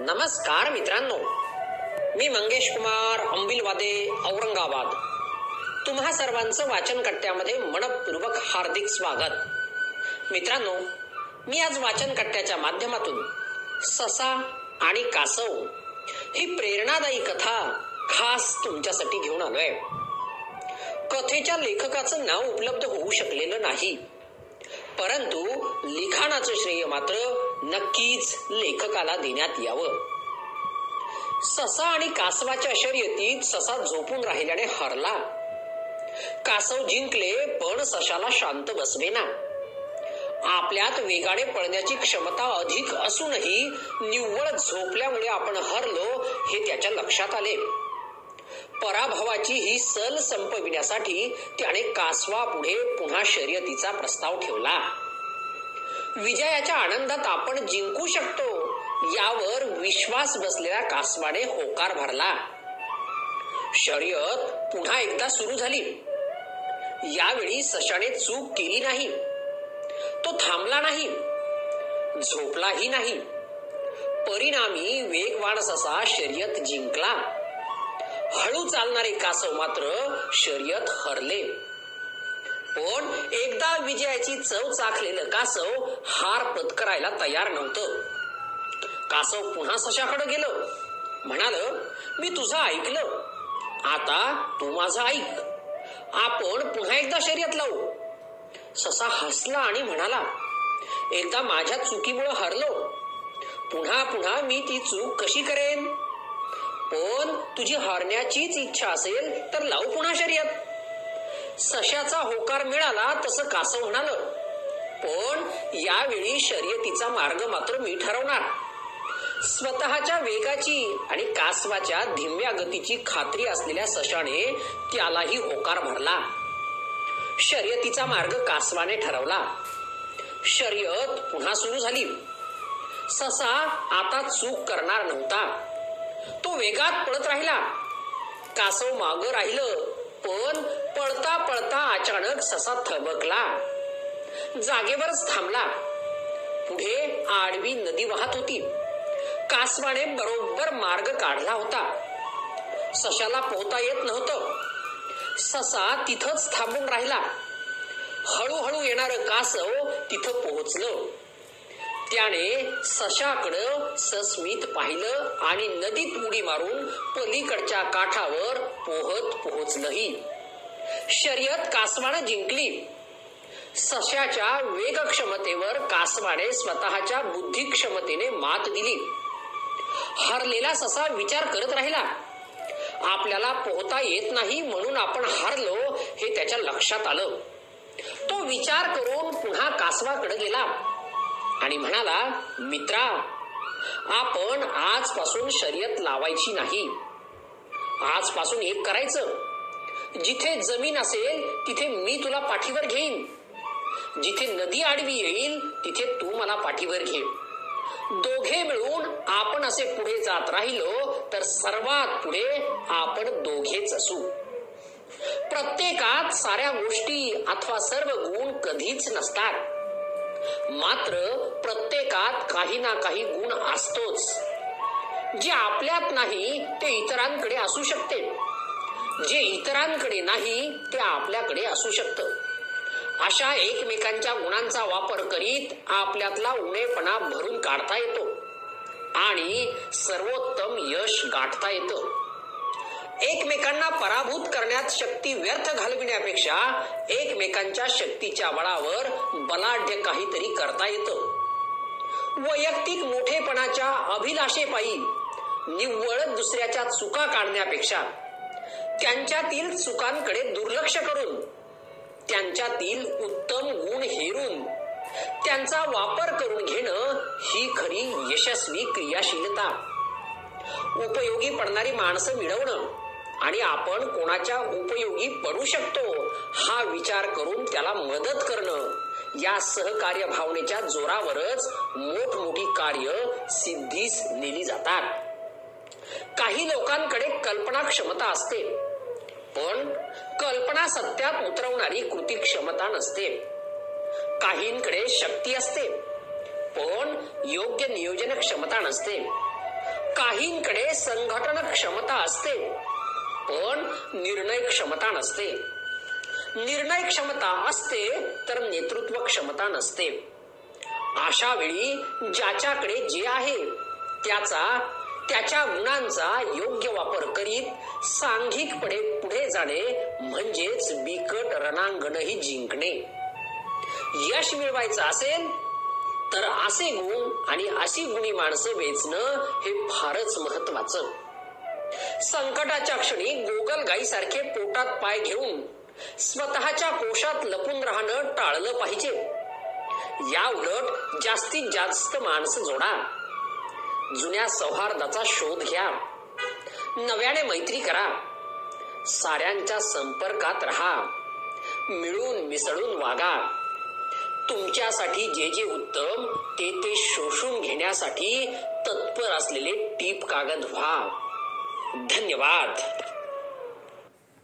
नमस्कार मित्रांनो. मी मंगेश कुमार अंबिलवादे औरंगाबाद. तुम्हा सर्वांचं वाचन कट्ट्यामध्ये मनपूर्वक हार्दिक स्वागत. मित्रांनो मी आज वाचन कट्ट्याच्या माध्यमातून ससा आणि कासव ही प्रेरणादायी कथा खास तुमच्यासाठी घेऊन आलोय. कथेच्या लेखकाचं नाव उपलब्ध होऊ शकलेलं नाही. परंतु लिखाणाचं श्रेय मात्र नक्कीच लेखकाला देण्यात यावं. ससा आणि कासवाच्या शर्यतीत ससा झोपून राहिल्याने हरला. कासव जिंकले पण सशाला शांत बसवेना आपल्यात वेगाने पळण्याची क्षमता अधिक असूनही निव्वळ झोपल्यामुळे आपण हरलो हे त्याच्या लक्षात आले. पराभवाची ही सल संपविण्यासाठी त्याने कासवा पुढे पुन्हा शर्यतीचा प्रस्ताव ठेवला. विजयाच्या आनंदात आपण जिंकू शकतो यावर विश्वास बसलेल्या कासवाने होकार भरला शर्यत पुन्हा एकदा सुरू झाली. यावेळी सशाने चूक केली नाही. तो थांबला नाही. झोपलाही नाही. परिणामी वेगवान ससा शर्यत जिंकला. हळू चालणारे कासव मात्र शर्यत हरले. पण एकदा विजयाची चव चाखलेलं कासव हार पत्करायला तयार नव्हतं. कासव पुन्हा सशाकडे गेलं. म्हणाल मी तुझं ऐकलं. आता तू माझं ऐक. आपण पुन्हा एकदा शर्यत लावू. ससा हसला आणि म्हणाला एकदा माझ्या चुकीमुळे हरलो. पुन्हा पुन्हा मी ती चूक कशी करेन? पण तुझी हरण्याचीच इच्छा असेल तर लावू पुन्हा शर्यत. सशाचा होकार मिळाला तसं कासव म्हणाल. पण यावेळी शर्यतीचा मार्ग मात्र मी ठरवणार. स्वतःच्या वेगाची आणि कासवाच्या धिम्या गतीची खात्री असलेल्या सशाने त्यालाही होकार भरला शर्यतीचा मार्ग कासवाने ठरवला. शर्यत पुन्हा सुरू झाली. ससा आता चूक करणार नव्हता. तो वेगात पळत राहिला. कासव माग राहिलं. पण पळता पळता अचानक ससा थबकला. जागेवरच थांबला. पुढे आडवी नदी वाहत होती. कासवाने बरोबर मार्ग काढला होता. सशाला पोहता येत नव्हतं. ससा तिथंच थांबून राहिला. हळूहळू येणार कासव तिथं पोहोचलं. त्याने सशाकडं सस्मित पाहिलं आणि नदीत उडी मारून पलीकडच्या काठावर पोहत पोहोचलंही. शर्यत कासवानं जिंकली. सशाच्या वेग क्षमतेवर कासवाने स्वतःच्या बुद्धी क्षमतेने मात दिली. हरलेला ससा विचार करत राहिला. आपल्याला पोहता येत नाही म्हणून आपण हारलो हे त्याच्या लक्षात आलं. तो विचार करून पुन्हा कासवाकडे गेला. आणि म्हणाला मित्रा आपण आजपासून शर्यत लावायची नाही. आजपासून एक करायचं. जिथे जमीन असेल तिथे मी तुला पाठीवर घेईन. जिथे नदी आडवी येईल तिथे तू मला पाठीवर घे. दोघे मिळून आपण असे पुढे जात राहिलो तर सर्वात पुढे आपण दोघेच असू. प्रत्येकात साऱ्या गोष्टी अथवा सर्व गुण कधीच नसतात. मात्र प्रत्येकात काही ना काही गुण असतोच. जे आपल्यात नाही ते इतरांकडे असू शकते. जे इतरांकडे नाही ते आपल्याकडे असू शकतं. अशा एकमेकांच्या गुणांचा वापर करीत आपल्यातला उणेपणा भरून काढता येतो. आणि सर्वोत्तम यश गाठता येतं. एकमेकांना पराभूत करण्यात शक्ती व्यर्थ घालविण्यापेक्षा एकमेकांच्या शक्तीच्या बळावर बलाढ्य काहीतरी करता येतं. वैयक्तिक मोठेपणाच्या अभिलाषेपायी निव्वळ दुसऱ्याच्या चुका काढण्यापेक्षा त्यांच्यातील चुकांकडे दुर्लक्ष करून त्यांच्यातील उत्तम गुण हेरून त्यांचा वापर करून घेणं ही खरी यशस्वी क्रियाशीलता. उपयोगी पडणारी माणसं मिळवणं आणि आपण कोणाच्या उपयोगी पडू शकतो हा विचार करून त्याला मदत करणं. या सहकार्य भावनेच्या जोरावरच मोठमोठी कार्य सिद्धीस नेली जातात. काही लोकांकडे कल्पना क्षमता असते पण कल्पना सत्यात उतरवणारी कृती क्षमता नसते. काहींकडे शक्ती असते पण योग्य नियोजन क्षमता नसते. काहींकडे संघटन क्षमता असते पण निर्णय क्षमता नसते. निर्णय क्षमता असते तर नेतृत्व क्षमता नसते. अशा वेळी ज्याच्याकडे जे आहे त्याचा त्याच्या गुणांचा योग्य वापर करीत सांघिकपणे पुढे जाणे म्हणजेच बिकट रणांगणही जिंकणे. यश मिळवायचं असेल तर असे गुण आणि अशी गुणी माणसं वेचणं हे फारच महत्वाचं संकटाच्या क्षणी गोगल गाईसारखे पोटात पाय घेऊन स्वतःच्या कोशात लपून राहणं टाळलं पाहिजे. या उलट जास्तीत जास्त माणसं जोडा. जुन्या सौहार्दाचा शोध घ्या. नव्याने मैत्री करा. साऱ्यांच्या संपर्कात राहा. मिळून मिसळून वागा. तुमच्यासाठी जे जे उत्तम ते ते शोषून घेण्यासाठी तत्पर असलेले टीप कागद व्हा. धन्यवाद.